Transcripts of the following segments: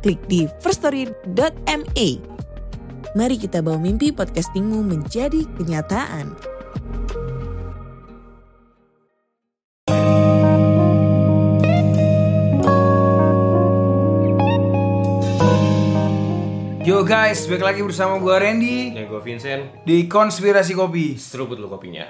klik di firststory.me. Mari kita bawa mimpi podcastingmu menjadi kenyataan. Yo guys, balik lagi bersama gue Randy Ya gue Vincent di Konspirasi Kopi. Seruput lu kopinya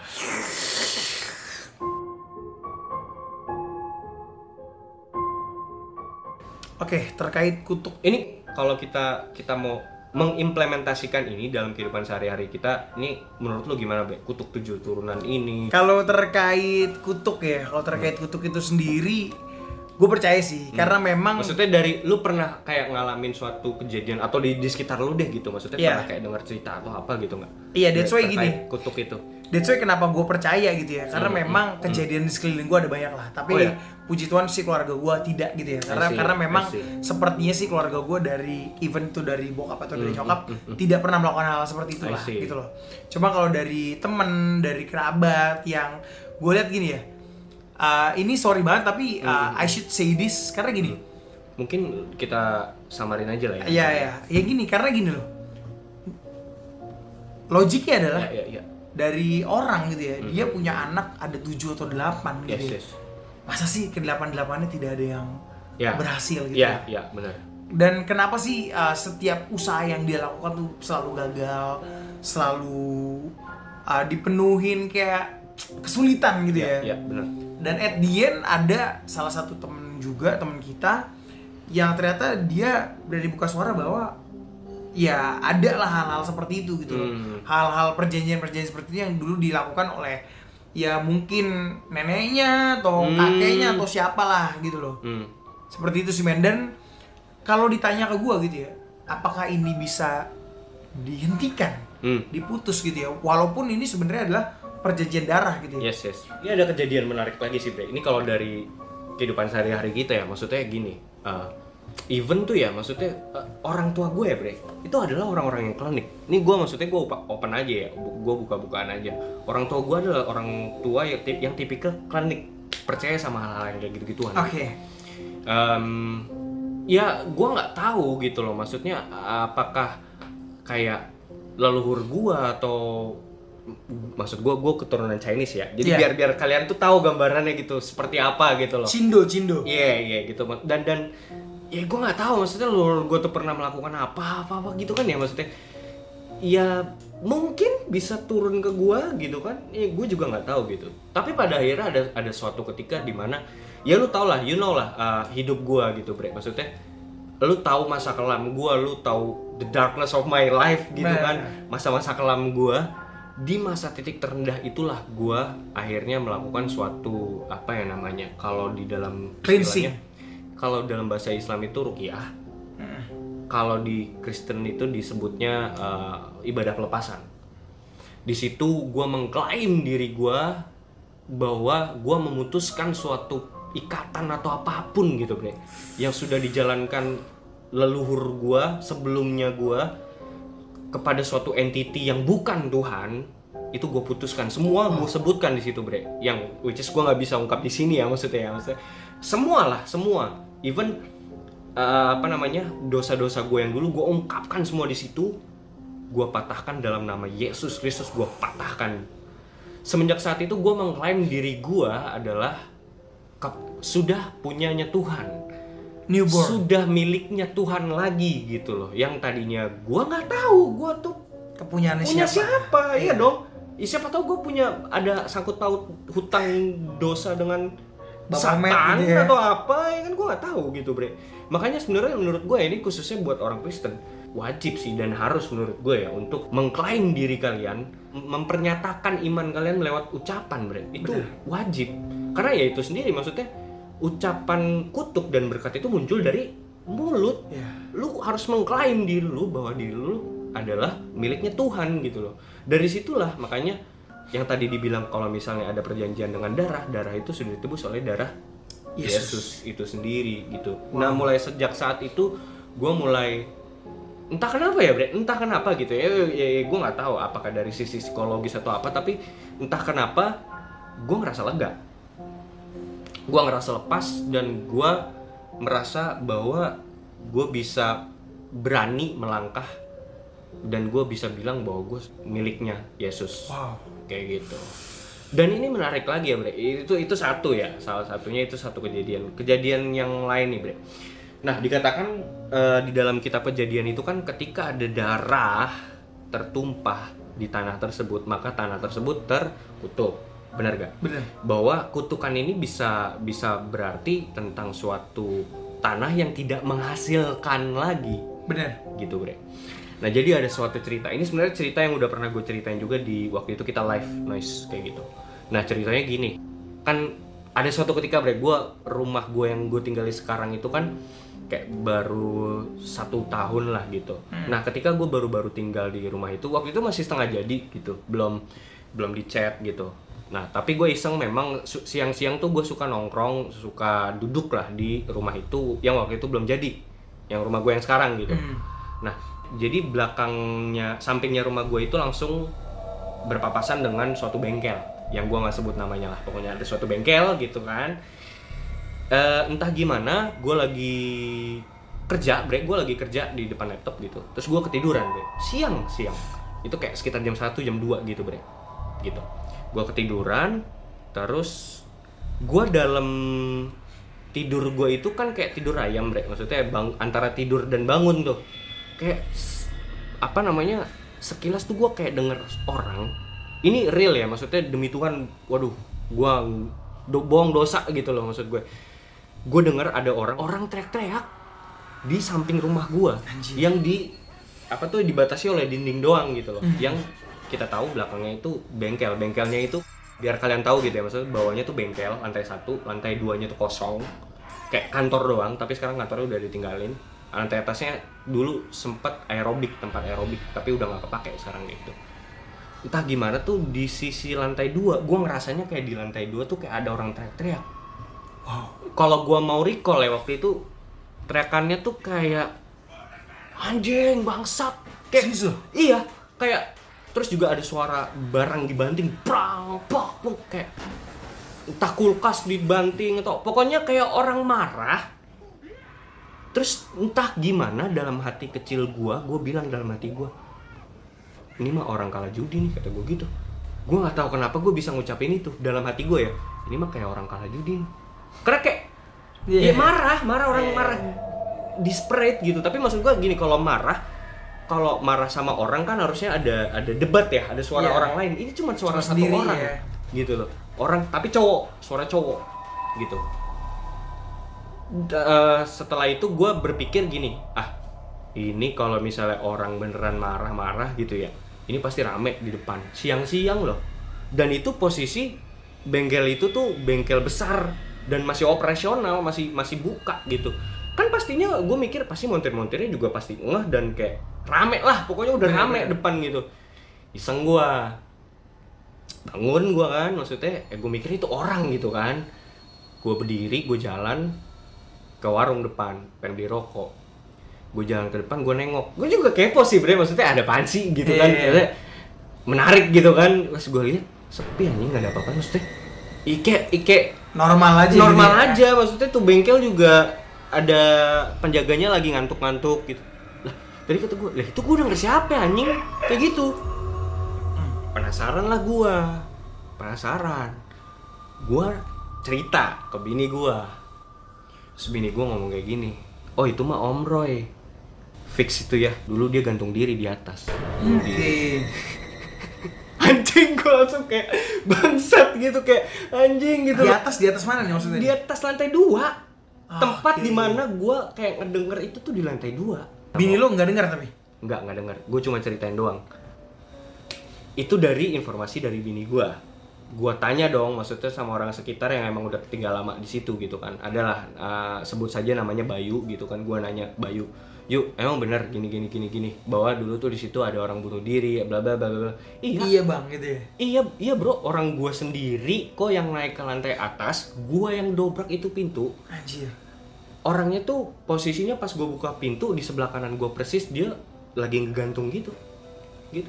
Oke, terkait kutuk. Ini kalau kita kita mau mengimplementasikan ini dalam kehidupan sehari-hari kita Ini menurut lu gimana Be? Kutuk tujuh turunan ini Kalau terkait kutuk ya, kalau terkait kutuk itu sendiri, gue percaya sih, karena memang Maksudnya dari lu pernah kayak ngalamin suatu kejadian Atau di, di sekitar lu deh gitu Maksudnya Iya. pernah kayak denger cerita atau apa gitu nggak? Iya, that's why gini. Kutuk itu that's why kenapa gue percaya gitu ya, karena memang kejadian di sekeliling gue ada banyak lah. Tapi Oh, iya. puji Tuhan sih keluarga gue tidak gitu ya, karena see, karena memang sepertinya sih keluarga gue dari even itu dari bokap atau dari nyokap tidak pernah melakukan hal seperti itu lah gitu loh. Cuma kalau dari temen, dari kerabat yang gue lihat gini ya, uh, ini sorry banget tapi uh, I should say this. Karena gini. Mungkin kita samarin aja lah ya. Iya ya, ya gini karena gini loh. Logiknya adalah Iya, iya, iya dari orang gitu ya, dia punya anak ada tujuh atau delapan gitu. Yes, ya. yes Masa sih ke delapan delapannya tidak ada yang Ya. berhasil gitu? Iya, iya benar Dan kenapa sih uh, setiap usaha yang dia lakukan tuh selalu gagal, selalu uh, dipenuhin kayak kesulitan gitu ya? Iya, benar Dan at the end ada salah satu temen juga temen kita yang ternyata dia berani buka suara bahwa ya ada lah hal-hal seperti itu gitu loh. Hmm. Hal-hal perjanjian-perjanjian seperti itu yang dulu dilakukan oleh ya mungkin neneknya atau Hmm. kakeknya atau siapalah gitu loh. Hmm. Seperti itu sih men dan kalau ditanya ke gua gitu ya, apakah ini bisa dihentikan, Hmm. diputus gitu ya? Walaupun ini sebenarnya adalah perjanjian darah gitu ya. Yes, yes. Ini ada kejadian menarik lagi sih, Bre. Ini kalau dari kehidupan sehari-hari kita ya, maksudnya gini. uh, even tuh ya, maksudnya uh, orang tua gue ya, Bre. Itu adalah orang-orang yang klinik. Ini gue maksudnya gue open aja ya, gue buka-bukaan aja. Orang tua gue adalah orang tua yang, tip, yang tipikal klinik. Percaya sama hal-hal yang kayak gitu-gituan. Oke. Em, ya gue nggak tahu gitu loh maksudnya apakah kayak leluhur gue atau maksud gue gue keturunan Chinese ya jadi Iya. biar biar kalian tuh tahu gambarannya gitu seperti apa gitu loh Cindo, cindo. iya iya gitu dan dan ya gue nggak tahu maksudnya leluhur gue tuh pernah melakukan apa apa apa gitu kan ya maksudnya. Ya mungkin bisa turun ke gua gitu kan. Ya gue juga nggak tahu gitu. Tapi pada akhirnya ada ada suatu ketika di mana ya lu tau lah you know lah uh, hidup gua gitu bre. Maksudnya lu tahu masa kelam gua lu tahu the darkness of my life gitu Benar. kan. Masa-masa kelam gua. Di masa titik terendah itulah gua akhirnya melakukan suatu apa ya namanya kalau di dalam Cleansing. Kalau dalam bahasa Islam itu ruqyah kalau di Kristen itu disebutnya uh, ibadah pelepasan. Di situ gue mengklaim diri gue bahwa gue memutuskan suatu ikatan atau apa pun gitu bre. Yang sudah dijalankan leluhur gue sebelumnya gue kepada suatu entity yang bukan Tuhan itu gue putuskan. Semua gue sebutkan di situ bre. Yang which is gue nggak bisa ungkap di sini ya maksudnya ya. Maksudnya semua lah semua. Even uh, apa namanya dosa-dosa gue yang dulu gue ungkapkan semua di situ. Gue patahkan dalam nama Yesus Kristus gue patahkan. Semenjak saat itu gue mengklaim diri gue adalah sudah punyanya Tuhan. Newborn. sudah miliknya Tuhan lagi gitu loh. Yang tadinya gue nggak tahu gue tuh Kepunyaannya punya siapa? siapa, iya dong. Ya, siapa tahu gue punya ada sangkut paut hutang dosa dengan setan gitu ya. atau apa ya kan gue nggak tahu gitu bre. Makanya sebenarnya menurut gue ini khususnya buat orang Kristen wajib sih dan harus menurut gue ya untuk mengklaim diri kalian mempernyatakan iman kalian lewat ucapan bre. Itu wajib. Karena ya itu sendiri maksudnya ucapan kutuk dan berkat itu muncul dari mulut. Iya. lu harus mengklaim diri lu bahwa diri lu adalah miliknya Tuhan gitu loh. Dari situlah makanya yang tadi dibilang kalau misalnya ada perjanjian dengan darah darah itu sudah ditebus oleh darah Yesus. Yesus, itu sendiri gitu. Nah mulai sejak saat itu gue mulai entah kenapa ya Bre, entah kenapa gitu ya, ya, ya gue nggak tahu apakah dari sisi psikologis atau apa tapi entah kenapa gue ngerasa lega. Gue ngerasa lepas dan gue merasa bahwa gue bisa berani melangkah dan gue bisa bilang bahwa gue miliknya Yesus. Wow. kayak gitu. Dan ini menarik lagi ya bre. Itu itu satu ya. Salah satunya itu satu kejadian. Kejadian yang lain nih bre. Nah dikatakan eh, di dalam kitab kejadian itu kan ketika ada darah tertumpah di tanah tersebut maka tanah tersebut terkutuk. Benar gak Bener. bahwa kutukan ini bisa bisa berarti tentang suatu tanah yang tidak menghasilkan lagi. Bener. gitu bre nah jadi ada suatu cerita. Ini sebenarnya cerita yang udah pernah gue ceritain juga di waktu itu kita live noise kayak gitu. Nah ceritanya gini. Kan ada suatu ketika bre gue rumah gue yang gue tinggali sekarang itu kan kayak baru satu tahun lah gitu. Nah ketika gue baru-baru tinggal di rumah itu waktu itu masih setengah jadi gitu. Belum belum dicat gitu. Nah tapi gue iseng memang siang-siang tuh gue suka nongkrong suka duduk lah di rumah itu yang waktu itu belum jadi. Yang rumah gue yang sekarang gitu. Nah, jadi belakangnya, sampingnya rumah gue itu langsung berpapasan dengan suatu bengkel yang gue nggak sebut namanya lah. Pokoknya ada suatu bengkel gitu kan. Eh, entah gimana, gue lagi kerja, break gue lagi kerja di depan laptop gitu. Terus gue ketiduran, bre. Siang, siang. Itu kayak sekitar jam 1, jam 2 gitu, bre. Gitu. Gue ketiduran, terus gue dalam tidur gue itu kan kayak tidur ayam bre maksudnya bang antara tidur dan bangun tuh kayak apa namanya sekilas tuh gue kayak denger orang ini real ya maksudnya demi Tuhan waduh gue do, bohong dosa gitu loh maksud gue gue denger ada orang orang teriak-teriak di samping rumah gue yang di apa tuh dibatasi oleh dinding doang gitu loh. Yang kita tahu belakangnya itu bengkel bengkelnya itu biar kalian tahu gitu ya maksudnya bawahnya tuh bengkel lantai satu lantai duanya tuh kosong kayak kantor doang tapi sekarang kantornya udah ditinggalin lantai atasnya dulu sempet aerobik tempat aerobik tapi udah nggak kepake sekarang gitu. Entah gimana tuh di sisi lantai dua gue ngerasanya kayak di lantai dua tuh kayak ada orang teriak-teriak. Kalau gua mau recall ya waktu itu teriakannya tuh kayak anjing bangsat. Kayak iya kayak terus juga ada suara barang dibanting prang pok pok kayak entah kulkas dibanting atau pokoknya kayak orang marah terus entah gimana dalam hati kecil gua gua bilang dalam hati gua ini mah orang kalah judi nih kata gua gitu. Gua nggak tahu kenapa gua bisa ngucapin itu dalam hati gua ya. Ini mah kayak orang kalah judi nih. Karena kayak Iya. ya marah marah orang Iya. marah. Disparate gitu. Tapi maksud gua gini kalau marah kalau marah sama orang kan harusnya ada ada debat ya ada suara Iya. orang lain. Ini cuma suara Cuma satu sendiri, orang ya. gitu loh. Orang tapi cowok suara cowok gitu Eh, setelah itu gue berpikir gini ah ini kalau misalnya orang beneran marah-marah gitu ya ini pasti rame di depan. Siang-siang loh. Dan itu posisi bengkel itu tuh bengkel besar dan masih operasional masih masih buka gitu. Kan pastinya gue mikir pasti montir-montirnya juga pasti ngeh dan kayak rame lah pokoknya udah rame depan gitu. Iseng gue bangun gue kan maksudnya eh, gue mikir itu orang gitu kan. Gue berdiri gue jalan ke warung depan pengen beli rokok. Gue jalan ke depan gue nengok. Gue juga kepo sih bre maksudnya ada apaan sih gitu kan. Maksudnya menarik gitu kan. Pas gue lihat sepi anjing nggak ada apa-apa maksudnya. Ike ike. Normal aja. normal gitu ya. aja maksudnya tuh bengkel juga ada penjaganya lagi ngantuk-ngantuk gitu. Lah tadi kata gue lah itu gue denger siapa ya, anjing. Kayak gitu. Penasaran lah gue penasaran. Gue cerita ke bini gue terus bini gue ngomong kayak gini oh itu mah om Roy fix itu ya dulu dia gantung diri di atas Oke. anjing gue langsung kayak bangsat gitu kayak anjing gitu Di atas di atas mana nih maksudnya? di atas lantai dua Ah, tempat oke. di mana gue kayak ngedenger itu tuh di lantai dua Bini lo nggak dengar tapi? nggak nggak denger gue cuma ceritain doang itu dari informasi dari bini gue gua tanya dong maksudnya sama orang sekitar yang emang udah tinggal lama di situ gitu kan. Adalah uh, sebut saja namanya Bayu gitu kan gua nanya Bayu yuk emang bener gini gini gini gini? Bahwa dulu tuh di situ ada orang bunuh diri bla bla bla bla iya. Iya bang gitu ya. iya iya bro. Orang gua sendiri kok yang naik ke lantai atas gua yang dobrak itu pintu. Anjir. orangnya tuh posisinya pas gue buka pintu di sebelah kanan gue persis dia lagi ngegantung gitu. Gitu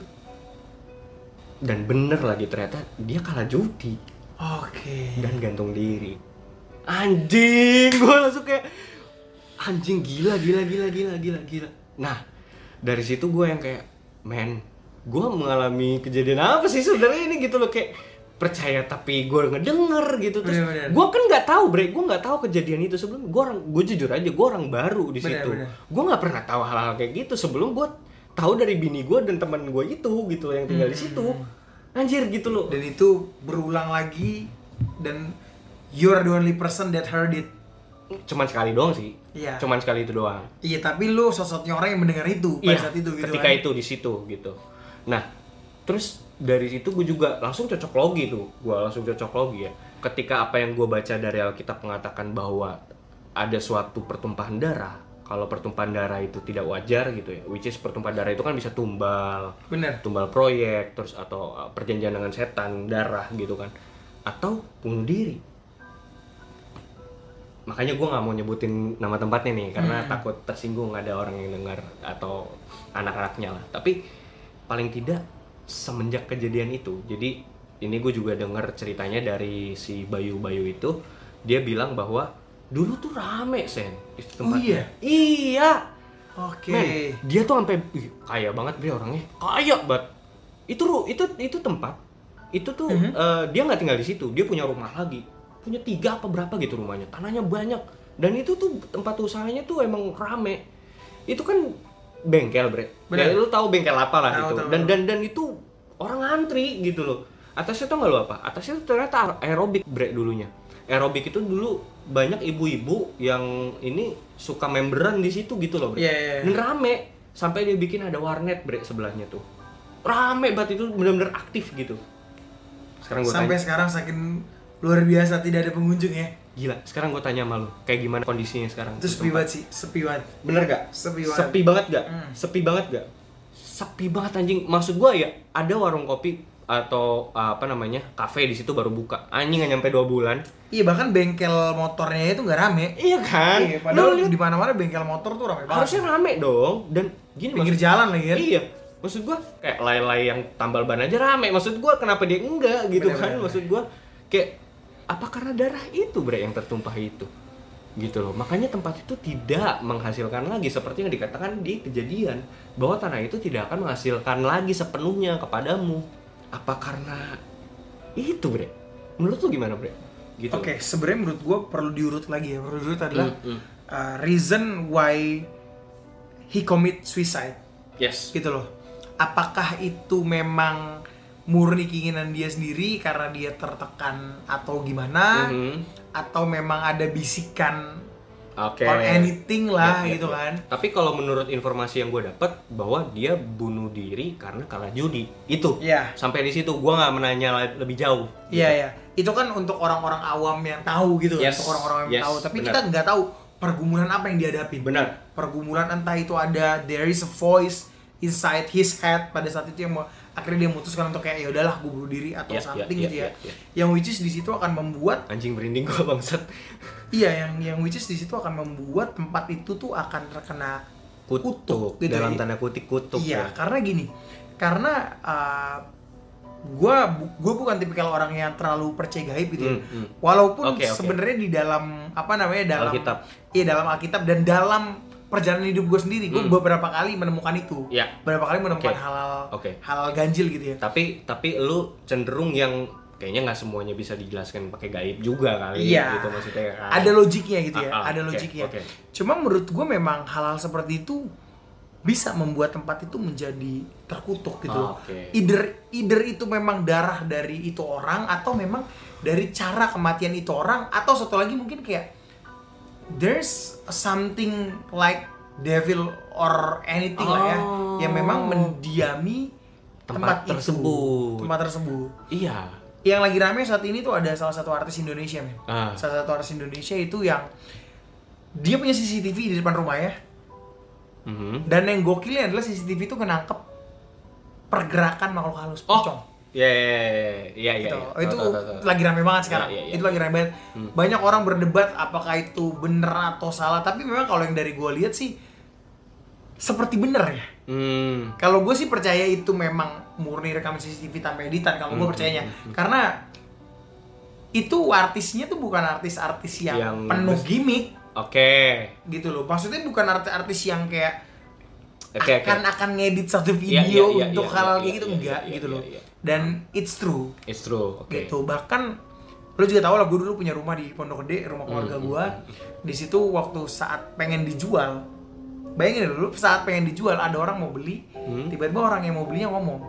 dan bener lagi ternyata dia kalah judi. Oke. dan gantung diri. Anjing gue langsung kayak anjing gila gila gila gila gila gila. Nah dari situ gue yang kayak men gue mengalami kejadian apa sih sebenarnya ini? Gitu loh kayak percaya tapi gue ngedenger gitu. Terus gue kan nggak tahu bre. Gue nggak tahu kejadian itu. Sebelum gue orang gue jujur aja gue orang baru di situ. gue nggak pernah tahu hal-hal kayak gitu. Sebelum gue tahu dari bini gue dan teman gue itu gitu yang tinggal di situ anjir gitu loh Dan itu berulang lagi dan you're the only person that heard it. cuman sekali doang sih Iya. cuman sekali itu doang Iya tapi lu sosoknya orang yang mendengar itu pada Iya, saat itu gitu ketika kan. itu di situ gitu. Nah, terus dari situ gue juga langsung cocok logi tuh, gue langsung cocok logi ya. Ketika apa yang gue baca dari Alkitab mengatakan bahwa ada suatu pertumpahan darah, kalau pertumpahan darah itu tidak wajar gitu ya, which is pertumpahan darah itu kan bisa tumbal, Bener. tumbal proyek, terus atau uh, perjanjian dengan setan, darah gitu kan, atau bunuh diri. Makanya gue nggak mau nyebutin nama tempatnya nih karena takut tersinggung ada orang yang dengar atau anak-anaknya lah. Tapi paling tidak semenjak kejadian itu, jadi ini gue juga dengar ceritanya dari si Bayu-Bayu itu, dia bilang bahwa dulu tuh rame sen itu Oh tempatnya. Iya. Oke. Men, dia tuh sampai ih, kaya banget dia orangnya. Kaya banget. Itu itu itu tempat. Itu tuh Mhm. eh, dia nggak tinggal di situ, dia punya rumah lagi. Punya tiga apa berapa gitu rumahnya. Tanahnya banyak. Dan itu tuh tempat usahanya tuh emang rame. Itu kan bengkel, Bre. Bener. Ya, lu tahu bengkel apa lah itu. tahu, dan dan dan itu orang antri gitu loh. Atasnya tuh nggak lu apa? Atasnya tuh ternyata aerobik, Bre dulunya. Aerobik itu dulu banyak ibu-ibu yang ini suka memberan di situ gitu loh, Bre. Iya, iya. Dan rame sampai dia bikin ada warnet bre sebelahnya tuh rame banget itu benar-benar aktif gitu sekarang gue Sampai tanya sekarang saking luar biasa tidak ada pengunjung ya. gila sekarang gue tanya sama lu kayak gimana kondisinya sekarang Itu sepi banget sih, sepi banget. bener gak Sepi banget. sepi banget gak Hmm. sepi banget gak sepi banget anjing maksud gue ya ada warung kopi atau apa namanya kafe di situ baru buka anjing nggak nyampe dua bulan Iya bahkan bengkel motornya itu nggak rame. iya kan Iya, padahal di mana-mana bengkel motor tuh rame banget. harusnya rame dong dan gini pinggir maksud- jalan lagi kan. Iya, maksud gua kayak lay-lay yang tambal ban aja rame. Maksud gua kenapa dia enggak gitu Bener, kan? bener, Maksud gua kayak apa karena darah itu bre yang tertumpah itu gitu loh makanya tempat itu tidak menghasilkan lagi seperti yang dikatakan di kejadian bahwa tanah itu tidak akan menghasilkan lagi sepenuhnya kepadamu apa karena itu bre menurut lu gimana bre gitu Oke, sebenarnya menurut gue perlu diurut lagi ya. Perlu diurut adalah Hmm, hmm. uh, reason why he commit suicide yes gitu loh. Apakah itu memang murni keinginan dia sendiri karena dia tertekan atau gimana? Mhm. Atau memang ada bisikan oke or anything lah Ya, ya, gitu ya. kan? Tapi kalau menurut informasi yang gue dapat bahwa dia bunuh diri karena kalah judi. Itu. Iya. Sampai di situ gue nggak menanya lebih jauh. Iya ya, itu kan untuk orang-orang awam yang tahu gitu, Yes, untuk orang-orang yang yes, tahu. Tapi benar. kita nggak tahu pergumulan apa yang dihadapi. Benar. Pergumulan entah itu ada there is a voice inside his head pada saat itu yang mau akhirnya dia memutuskan untuk kayak ya udahlah gue bunuh diri atau Ya, something ya, gitu ya, ya. ya, ya. Yang which is di situ akan membuat Anjing berinding gue bangsat. iya yang yang which is di situ akan membuat tempat itu tuh akan terkena Kutuk. gitu dalam ya. tanda kutip kutuk Iya, ya. karena gini, karena uh, gua bu- gua bukan tipikal orang yang terlalu percaya gaib gitu. Hmm, hmm. Walaupun Oke, oke. sebenarnya di dalam apa namanya dalam Alkitab. Iya dalam Alkitab dan dalam perjalanan hidup gue sendiri, gue Hmm. beberapa kali menemukan itu. Iya. Beberapa kali menemukan Oke. hal-hal Oke. hal ganjil gitu ya. Tapi tapi lu cenderung yang kayaknya nggak semuanya bisa dijelaskan pakai gaib juga kali Iya. gitu maksudnya kan. Ada logiknya gitu ya, Ah, ah, ada logiknya. oke. Cuma menurut gue memang hal-hal seperti itu bisa membuat tempat itu menjadi terkutuk gitu. Ah, oke. Either either itu memang darah dari itu orang atau memang dari cara kematian itu orang atau satu lagi mungkin kayak there's something like devil or anything lah ya yang memang mendiami Tempat tempat, itu, tersebut. tempat tersebut. Iya, yang lagi rame saat ini tuh ada salah satu artis Indonesia men Ah. salah satu artis Indonesia itu yang dia punya CCTV di depan rumahnya Mhm. dan yang gokilnya adalah CCTV itu ngenangkep pergerakan makhluk halus Oh, pocong ya ya ya ya ya. gitu. ya. itu lagi rame banget sekarang. Ya, ya, ya. Itu lagi rame banget. Hmm. Banyak orang berdebat apakah itu bener atau salah. Tapi memang kalau yang dari gue lihat sih seperti bener ya. Hmm. Kalau gue sih percaya itu memang murni rekaman CCTV tanpa editan. Kalau gue Hmm, percayanya, hmm, hmm. karena itu artisnya tuh bukan artis-artis yang, Yang penuh gimmick Oke. gitu loh. Maksudnya bukan artis-artis yang kayak Oke. akan akan ngedit satu Iya, video iya, iya, untuk iya, hal iya, kayak gitu iya, enggak iya, gitu iya, loh. iya. Dan it's true It's true. Oke. gitu bahkan lo juga tahu lah gue dulu punya rumah di Pondok Gede rumah keluarga Hmm, gue di situ waktu saat pengen dijual bayangin dulu saat pengen dijual ada orang mau beli Hmm. tiba-tiba orang yang mau belinya ngomong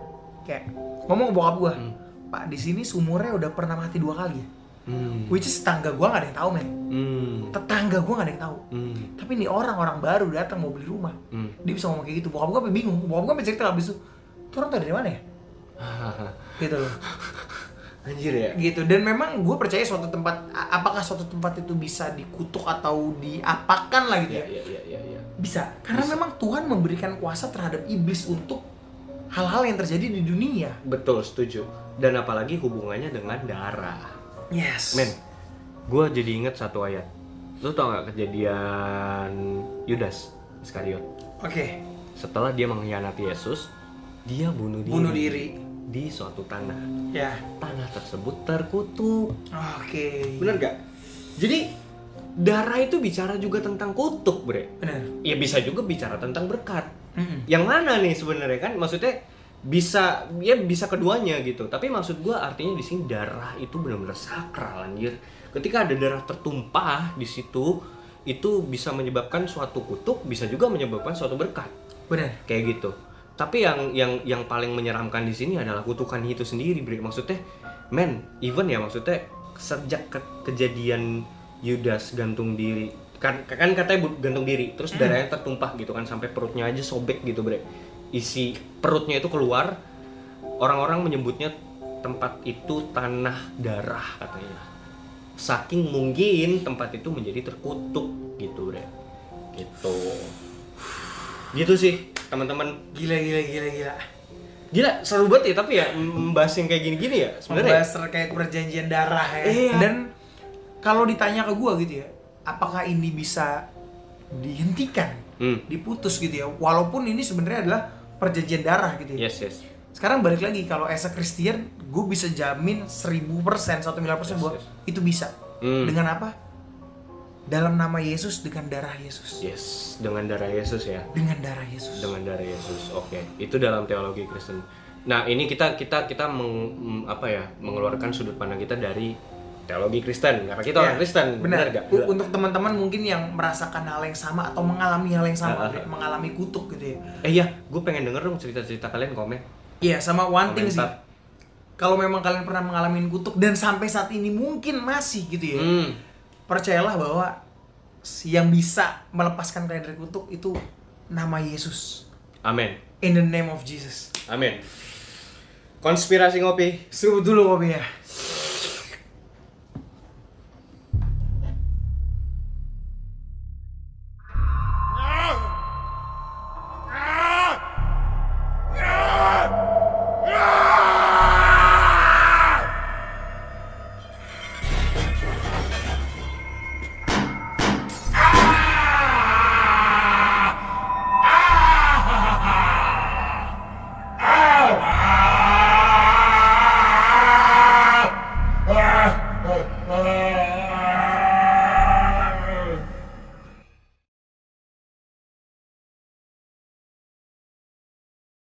kayak ngomong ke bokap gue Hmm. pak di sini sumurnya udah pernah mati dua kali ya Hmm. which is tetangga gue gak ada yang tahu men Hmm. tetangga gue gak ada yang tahu Hmm. tapi nih orang orang baru datang mau beli rumah Hmm. dia bisa ngomong kayak gitu bokap gue bingung bokap gue cerita habis itu "Tuh orang tau dari mana ya gitu loh Anjir ya. gitu dan memang gue percaya suatu tempat apakah suatu tempat itu bisa dikutuk atau diapakan lah gitu ya iya iya iya. iya. bisa karena memang Tuhan memberikan kuasa terhadap iblis untuk hal-hal yang terjadi di dunia Betul, setuju. Dan apalagi hubungannya dengan darah. Yes Men, gue jadi inget satu ayat. Lu tau gak kejadian Yudas Iskariot? oke Setelah dia mengkhianati Yesus, dia bunuh diri. Bunuh diri. Di suatu tanah. ya Tanah tersebut terkutuk. oke Bener gak? Jadi darah itu bicara juga tentang kutuk, bre. benar Ya bisa juga bicara tentang berkat. Mm-mm. Yang mana nih sebenarnya kan? Maksudnya bisa ya bisa keduanya gitu. Tapi maksud gua artinya di sini darah itu benar-benar sakral anjir. Ketika ada darah tertumpah di situ itu bisa menyebabkan suatu kutuk, bisa juga menyebabkan suatu berkat. benar Kayak gitu. Tapi yang yang yang paling menyeramkan di sini adalah kutukan itu sendiri, Bre. Maksudnya, men, even ya maksudnya sejak ke- kejadian Yudas gantung diri kan kan katanya gantung diri terus darahnya tertumpah gitu kan sampai perutnya aja sobek gitu bre isi perutnya itu keluar orang-orang menyebutnya tempat itu tanah darah katanya. Saking mungkin tempat itu menjadi terkutuk gitu bre. Gitu. Gitu sih teman-teman. Gila gila gila gila. Gila seru banget ya tapi ya membahas yang kayak gini-gini ya sebenarnya membahas terkait perjanjian darah ya. Iya. dan kalau ditanya ke gue gitu ya apakah ini bisa dihentikan hmm. diputus gitu ya? Walaupun ini sebenarnya adalah perjanjian darah gitu ya. Yes yes. Sekarang balik lagi kalau as a Christian gue bisa jamin 1000% satu miliar persen Yes, bahwa yes. itu bisa. Hmm. dengan apa? Dalam nama Yesus dengan darah Yesus. Yes dengan darah Yesus ya. Dengan darah Yesus. Dengan darah Yesus oke. Itu dalam teologi Kristen. Nah ini kita kita kita meng- apa ya mengeluarkan sudut pandang kita dari teologi Kristen karena kita orang Ya, Kristen benar gak U- untuk teman-teman mungkin yang merasakan hal yang sama atau mengalami hal yang sama ah. mengalami kutuk gitu ya eh iya gue pengen denger dong cerita-cerita kalian komen Iya, sama one thing sih. Kalau memang kalian pernah mengalami kutuk dan sampai saat ini mungkin masih gitu ya. hmm. Percayalah bahwa yang bisa melepaskan kalian dari kutuk itu nama Yesus. amin In the name of Jesus. amin konspirasi ngopi Seruput dulu kopi ya.